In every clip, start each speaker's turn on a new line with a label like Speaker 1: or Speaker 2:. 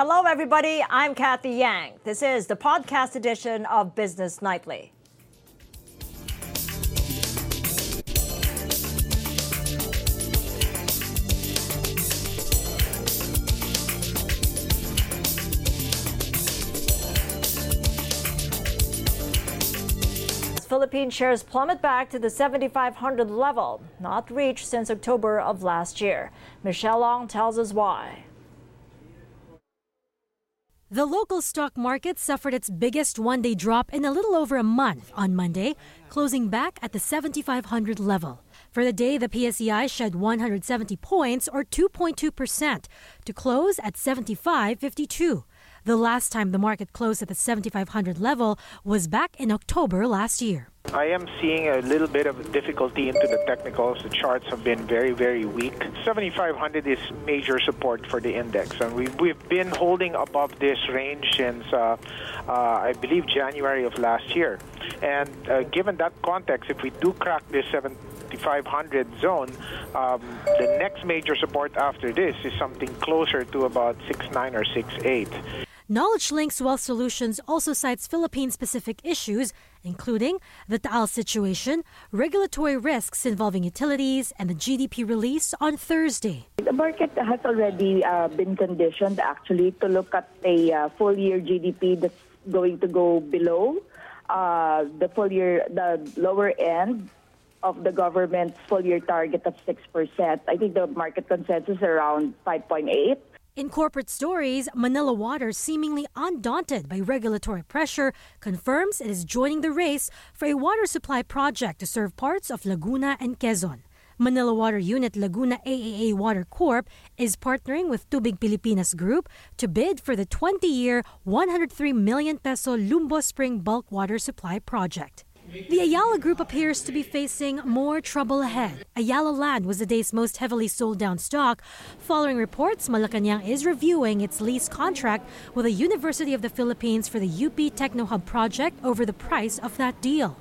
Speaker 1: Hello, everybody. I'm Cathy Yang. This is the podcast edition of Business Nightly. Philippine shares plummet back to the 7,500 level, not reached since October of last year. Michelle Long tells us why.
Speaker 2: The local stock market suffered its biggest one day drop in a little over a month on Monday, closing back at the 7,500 level. For the day, the PSEI shed 170 points or 2.2% to close at 75.52. The last time the market closed at the 7,500 level was back in October last year.
Speaker 3: I am seeing a little bit of difficulty into the technicals. The charts have been very, very weak. 7,500 is major support for the index, and we've, we've been holding above this range since, uh, uh, I believe, January of last year. And uh, given that context, if we do crack this 7,500 zone, um, the next major support after this is something closer to about 6.9 or 6.8.
Speaker 2: Knowledge Links Wealth Solutions also cites Philippine specific issues, including the Taal situation, regulatory risks involving utilities, and the GDP release on Thursday.
Speaker 4: The market has already uh, been conditioned actually to look at a uh, full year GDP that's going to go below uh, the full year, the lower end of the government's full year target of 6%. I think the market consensus is around 5.8.
Speaker 2: In corporate stories, Manila Water, seemingly undaunted by regulatory pressure, confirms it is joining the race for a water supply project to serve parts of Laguna and Quezon. Manila Water Unit Laguna AAA Water Corp is partnering with Tubig Pilipinas Group to bid for the 20-year 103 million peso Lumbo Spring bulk water supply project. The Ayala Group appears to be facing more trouble ahead. Ayala Land was the day's most heavily sold down stock. Following reports, Malacanang is reviewing its lease contract with the University of the Philippines for the UP Techno Hub project over the price of that deal.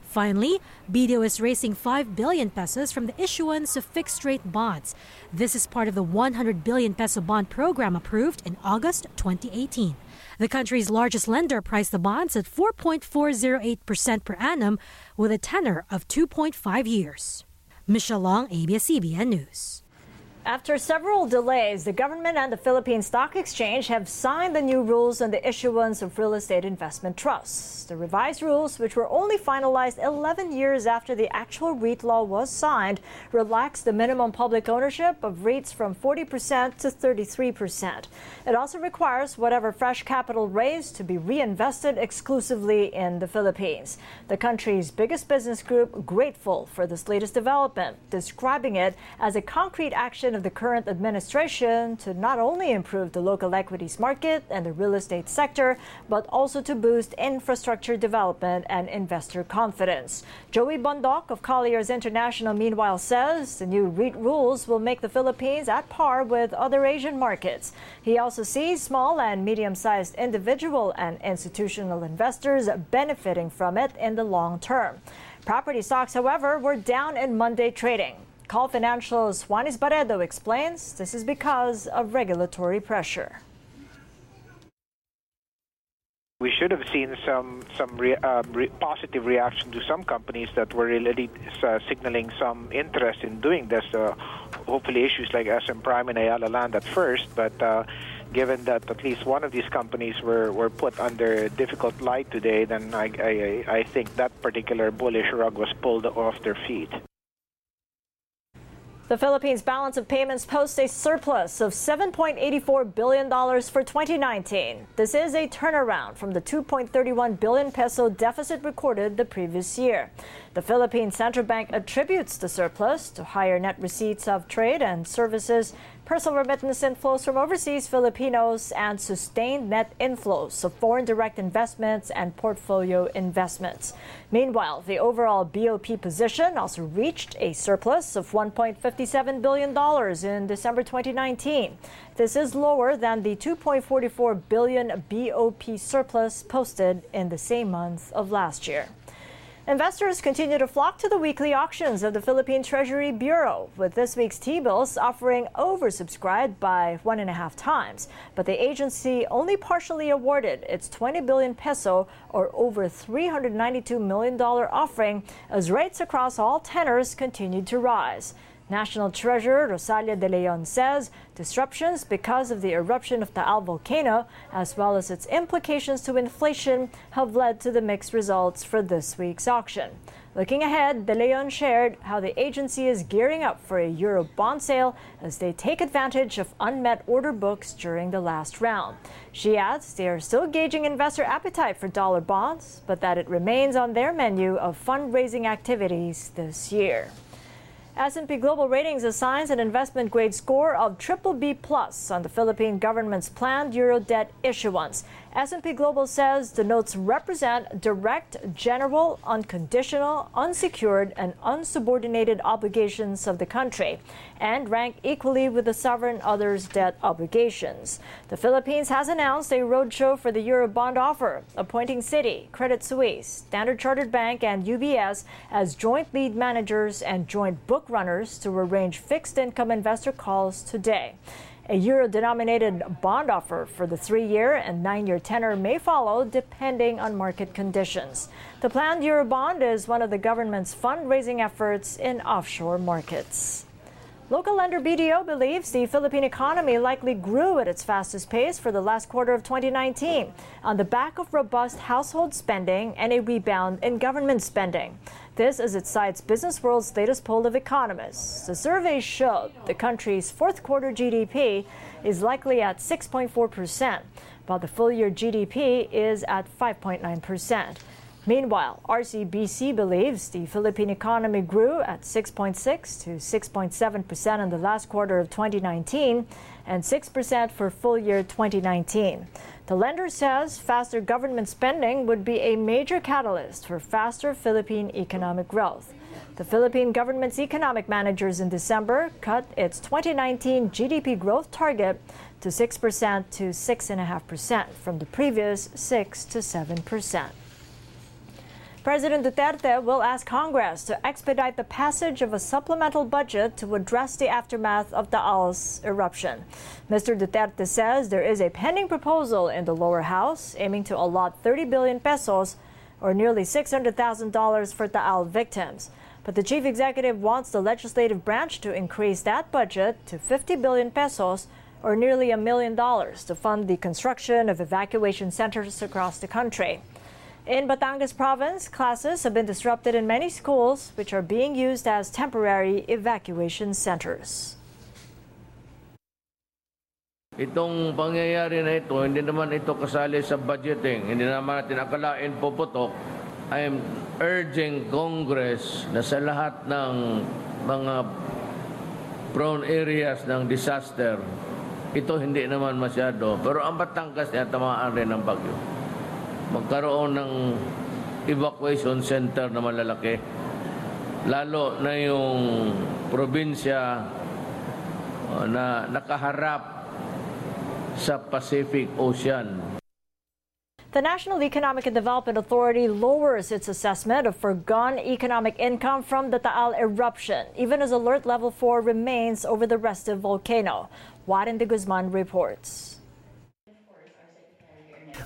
Speaker 2: Finally, BDO is raising 5 billion pesos from the issuance of fixed rate bonds. This is part of the 100 billion peso bond program approved in August 2018. The country's largest lender priced the bonds at 4.408% per annum with a tenor of 2.5 years. Michelle Long, ABS-CBN News.
Speaker 1: After several delays, the government and the Philippine Stock Exchange have signed the new rules on the issuance of real estate investment trusts. The revised rules, which were only finalized 11 years after the actual REIT law was signed, relax the minimum public ownership of REITs from 40% to 33%. It also requires whatever fresh capital raised to be reinvested exclusively in the Philippines. The country's biggest business group grateful for this latest development, describing it as a concrete action of the current administration to not only improve the local equities market and the real estate sector, but also to boost infrastructure development and investor confidence. Joey Bondoc of Colliers International, meanwhile, says the new REIT rules will make the Philippines at par with other Asian markets. He also sees small and medium sized individual and institutional investors benefiting from it in the long term. Property stocks, however, were down in Monday trading. COL Financial's Juanis Barredo explains this is because of regulatory pressure.
Speaker 3: We should have seen some some re, uh, re, positive reaction to some companies that were really uh, signaling some interest in doing this. Uh, hopefully, issues like SM Prime and Ayala Land at first, but uh, given that at least one of these companies were, were put under difficult light today, then I, I, I think that particular bullish rug was pulled off their feet.
Speaker 1: The Philippines' balance of payments posts a surplus of $7.84 billion for 2019. This is a turnaround from the 2.31 billion peso deficit recorded the previous year. The Philippine Central Bank attributes the surplus to higher net receipts of trade and services personal remittance inflows from overseas Filipinos, and sustained net inflows of foreign direct investments and portfolio investments. Meanwhile, the overall BOP position also reached a surplus of $1.57 billion in December 2019. This is lower than the 2.44 billion BOP surplus posted in the same month of last year. Investors continue to flock to the weekly auctions of the Philippine Treasury Bureau, with this week's T-bills offering oversubscribed by one and a half times. But the agency only partially awarded its 20 billion peso or over $392 million offering as rates across all tenors continued to rise. National Treasurer Rosalia de Leon says disruptions because of the eruption of Taal volcano, as well as its implications to inflation, have led to the mixed results for this week's auction. Looking ahead, De Leon shared how the agency is gearing up for a Euro bond sale as they take advantage of unmet order books during the last round. She adds they are still gauging investor appetite for dollar bonds, but that it remains on their menu of fundraising activities this year. S&P Global Ratings assigns an investment grade score of triple B plus on the Philippine government's planned euro debt issuance. S&P Global says the notes represent direct, general, unconditional, unsecured, and unsubordinated obligations of the country and rank equally with the sovereign others' debt obligations. The Philippines has announced a roadshow for the euro bond offer, appointing Citi, Credit Suisse, Standard Chartered Bank, and UBS as joint lead managers and joint book runners to arrange fixed income investor calls today. A euro denominated bond offer for the three year and nine year tenor may follow depending on market conditions. The planned euro bond is one of the government's fundraising efforts in offshore markets. Local lender BDO believes the Philippine economy likely grew at its fastest pace for the last quarter of 2019 on the back of robust household spending and a rebound in government spending. This as it cites Business World's latest poll of economists. The survey showed the country's fourth quarter GDP is likely at 6.4%, while the full year GDP is at 5.9%. Meanwhile, RCBC believes the Philippine economy grew at 6.6 to 6.7% in the last quarter of 2019 and 6% for full year 2019. The lender says faster government spending would be a major catalyst for faster Philippine economic growth. The Philippine government's economic managers in December cut its 2019 GDP growth target to 6% to 6.5% from the previous 6 to 7%. President Duterte will ask Congress to expedite the passage of a supplemental budget to address the aftermath of the Taal's eruption. Mr. Duterte says there is a pending proposal in the lower house aiming to allot 30 billion pesos or nearly $600,000 for Taal victims. But the chief executive wants the legislative branch to increase that budget to 50 billion pesos or nearly a million dollars to fund the construction of evacuation centers across the country. In Batangas province, classes have been disrupted in many schools which are being used as temporary evacuation centers.
Speaker 5: Itong pangyayari na ito, hindi naman ito kasali sa budgeting. Hindi naman natin akalain puputok. I am urging Congress na sa lahat ng mga prone areas ng disaster, ito hindi naman masyado. Pero ang Batangas niya tamaan rin ng bagyo magkaroon ng evacuation center na malalaki. Lalo na yung probinsya uh, na nakaharap sa Pacific Ocean.
Speaker 1: The National Economic and Development Authority lowers its assessment of foregone economic income from the Taal eruption, even as alert level 4 remains over the restive volcano. Warren de Guzman reports.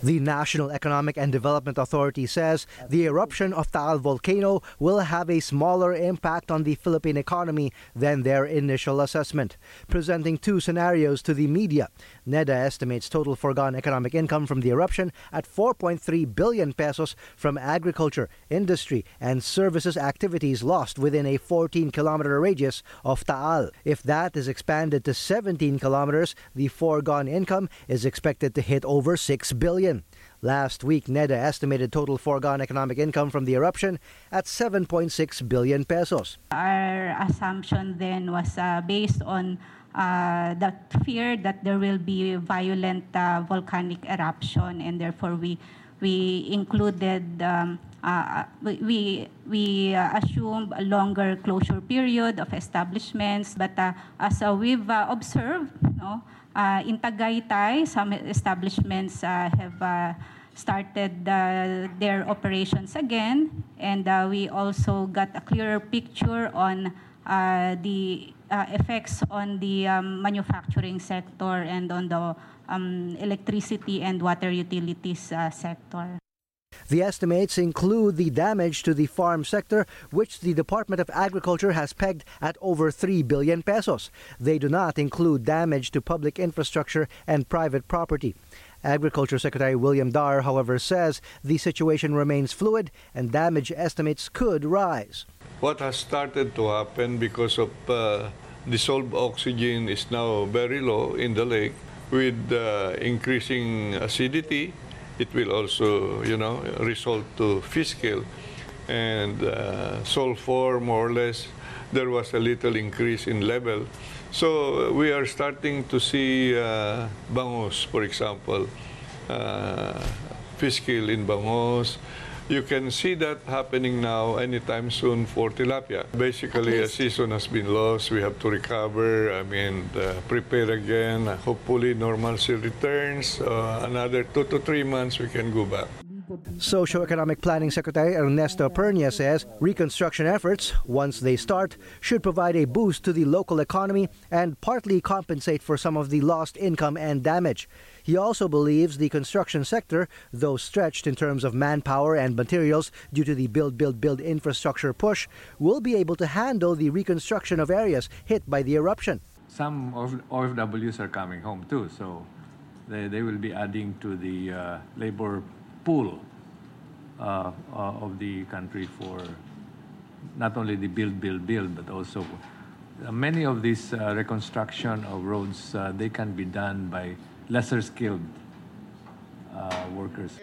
Speaker 6: The National Economic and Development Authority says the eruption of Taal volcano will have a smaller impact on the Philippine economy than their initial assessment. Presenting two scenarios to the media, NEDA estimates total foregone economic income from the eruption at 4.3 billion pesos from agriculture, industry, and services activities lost within a 14 kilometer radius of Taal. If that is expanded to 17 kilometers, the foregone income is expected to hit over 6 billion billion. Last week, NEDA estimated total foregone economic income from the eruption at 7.6 billion pesos.
Speaker 7: Our assumption then was uh, based on uh, the fear that there will be violent uh, volcanic eruption, and therefore we we included. Um, uh, we we uh, assume a longer closure period of establishments, but uh, as uh, we've uh, observed, no, uh, in Tagaytay, some establishments uh, have uh, started uh, their operations again, and uh, we also got a clearer picture on uh, the uh, effects on the um, manufacturing sector and on the um, electricity and water utilities uh, sector.
Speaker 6: The estimates include the damage to the farm sector, which the Department of Agriculture has pegged at over 3 billion pesos. They do not include damage to public infrastructure and private property. Agriculture Secretary William Dar, however, says the situation remains fluid and damage estimates could rise.
Speaker 8: What has started to happen because of uh, dissolved oxygen is now very low in the lake with uh, increasing acidity it will also, you know, result to fiscal. And uh, sulfur, more or less, there was a little increase in level. So we are starting to see uh, bangos, for example, uh, fish kill in bangos. You can see that happening now anytime soon for tilapia. Basically, a season has been lost. We have to recover, I mean, uh, prepare again. Hopefully, normalcy returns. Uh, another two to three months, we can go back.
Speaker 6: Socioeconomic Planning Secretary Ernesto Pernia says reconstruction efforts, once they start, should provide a boost to the local economy and partly compensate for some of the lost income and damage. He also believes the construction sector, though stretched in terms of manpower and materials due to the build, build, build infrastructure push, will be able to handle the reconstruction of areas hit by the eruption.
Speaker 9: Some of OFWs are coming home too, so they, they will be adding to the uh, labor pool uh, uh, of the country for not only the build, build, build, but also uh, many of these uh, reconstruction of roads, they can be done by lesser skilled uh, workers.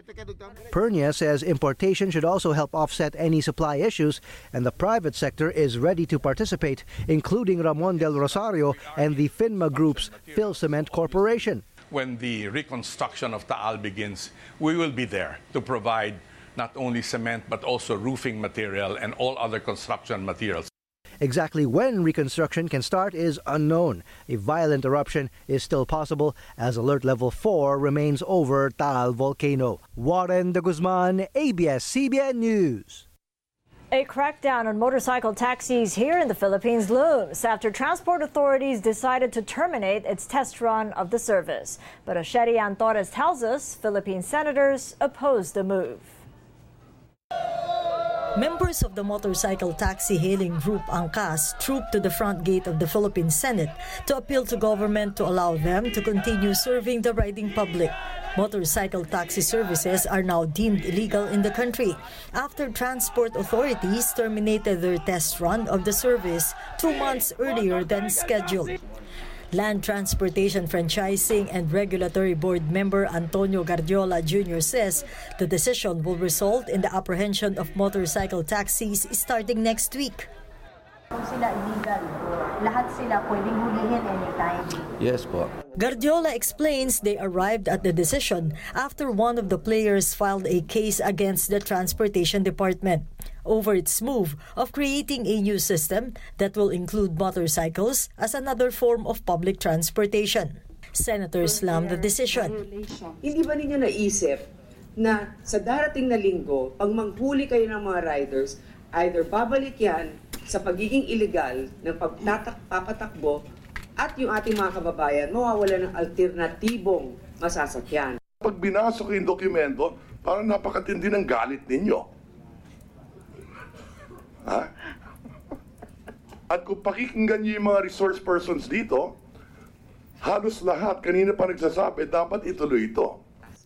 Speaker 6: Pernia says importation should also help offset any supply issues, and the private sector is ready to participate, including Ramon del Rosario and the PHINMA Group's Philcement Corporation.
Speaker 10: When the reconstruction of Taal begins, we will be there to provide not only cement but also roofing material and all other construction materials.
Speaker 6: Exactly when reconstruction can start is unknown. A violent eruption is still possible as alert level 4 remains over Taal volcano. Warren de Guzman, ABS-CBN News.
Speaker 1: A crackdown on motorcycle taxis here in the Philippines looms after transport authorities decided to terminate its test run of the service. But as Sherrie Ann Torres tells us, Philippine senators oppose the move.
Speaker 11: Members of the motorcycle taxi hailing group Angkas trooped to the front gate of the Philippine Senate to appeal to government to allow them to continue serving the riding public. Motorcycle taxi services are now deemed illegal in the country after transport authorities terminated their test run of the service two months earlier than scheduled. Land Transportation Franchising and Regulatory Board member Antonio Gardiola Jr. says the decision will result in the apprehension of motorcycle taxis starting next week.
Speaker 12: Kung sila illegal, lahat sila pwedeng hulihin anytime.
Speaker 13: Yes po.
Speaker 11: Guardiola explains they arrived at the decision after one of the players filed a case against the Transportation Department over its move of creating a new system that will include motorcycles as another form of public transportation. Senators slammed the decision.
Speaker 14: Hindi ba ninyo naisip na sa darating na linggo, pag manghuli kayo ng mga riders, either babalik yan sa pagiging illegal ng pagpapatakbo at yung ating mga kababayan mawawala ng alternatibong masasakyan.
Speaker 15: Pag binasa ko yung dokumento, parang napakatindi ng galit ninyo. Ha? At kung pakikinggan niyo yung mga resource persons dito, halos lahat kanina pa nagsasabi, dapat ituloy ito.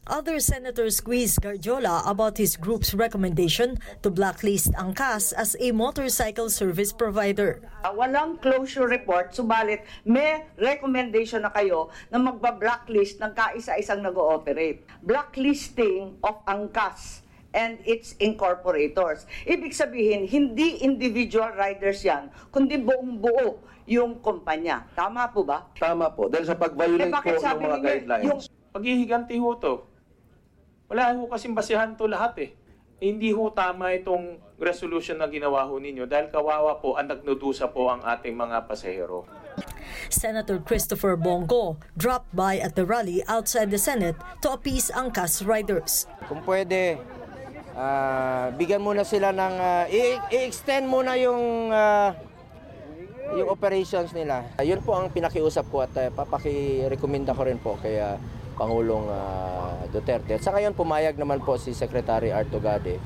Speaker 11: Other senators squeezed Gardiola about his group's recommendation to blacklist Angkas as a motorcycle service provider.
Speaker 16: Uh, walang closure report, subalit may recommendation na kayo na magba-blacklist ng kaisa-isang nag-ooperate. Blacklisting of Angkas and its incorporators. Ibig sabihin, hindi individual riders yan, kundi buong buo yung kumpanya. Tama po ba?
Speaker 13: Tama po. Dahil sa pag-violate
Speaker 16: Eh,
Speaker 13: po ng mga
Speaker 16: ninyo,
Speaker 13: guidelines.
Speaker 16: yung
Speaker 17: Paghihiganti ho to. Wala ho kasing basihan to lahat eh. Eh, Hindi ho tama itong resolution na ginawa ho ninyo dahil kawawa po ang nagnudusa po ang ating mga pasahero.
Speaker 11: Senator Christopher Bongo dropped by at the rally outside the Senate to appease ang CAS riders.
Speaker 18: Kung pwede, ah, bigyan muna sila ng, i- i-extend muna yung, ah, yung operations nila. Yun po ang pinakiusap ko at uh, papaki-recommenda ko rin po kay ah, Pangulong ah, Duterte. At sa ngayon, pumayag naman po si Secretary Artogade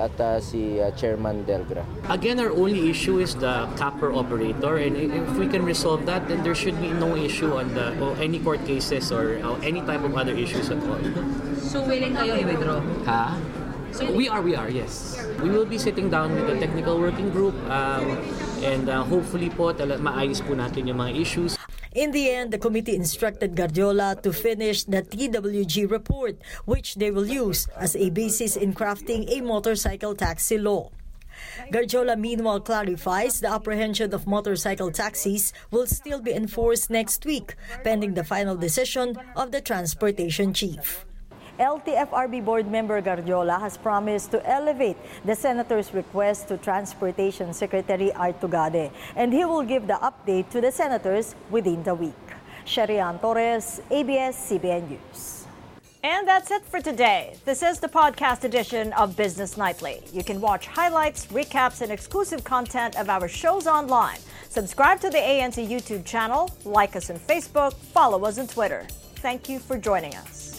Speaker 18: at ah, si ah, Chairman Delgra.
Speaker 19: Again, our only issue is the capper operator, and if we can resolve that, then there should be no issue on the or any court cases or uh, any type of other issues at all.
Speaker 20: So willing kayo i-withdraw?
Speaker 19: Ha? So we are, we are, yes. We will be sitting down with the technical working group um, and uh, hopefully po tala- maayos po natin yung mga issues.
Speaker 11: In the end, the committee instructed Guardiola to finish the TWG report, which they will use as a basis in crafting a motorcycle taxi law. Guardiola meanwhile clarifies the apprehension of motorcycle taxis will still be enforced next week, pending the final decision of the transportation chief. LTFRB board member Gardiola has promised to elevate the senator's request to Transportation Secretary Art Tugade, and he will give the update to the senators within the week. Sherrie Ann Torres, ABS-CBN News.
Speaker 1: And that's it for today. This is the podcast edition of Business Nightly. You can watch highlights, recaps, and exclusive content of our shows online. Subscribe to the ANC YouTube channel, like us on Facebook, follow us on Twitter. Thank you for joining us.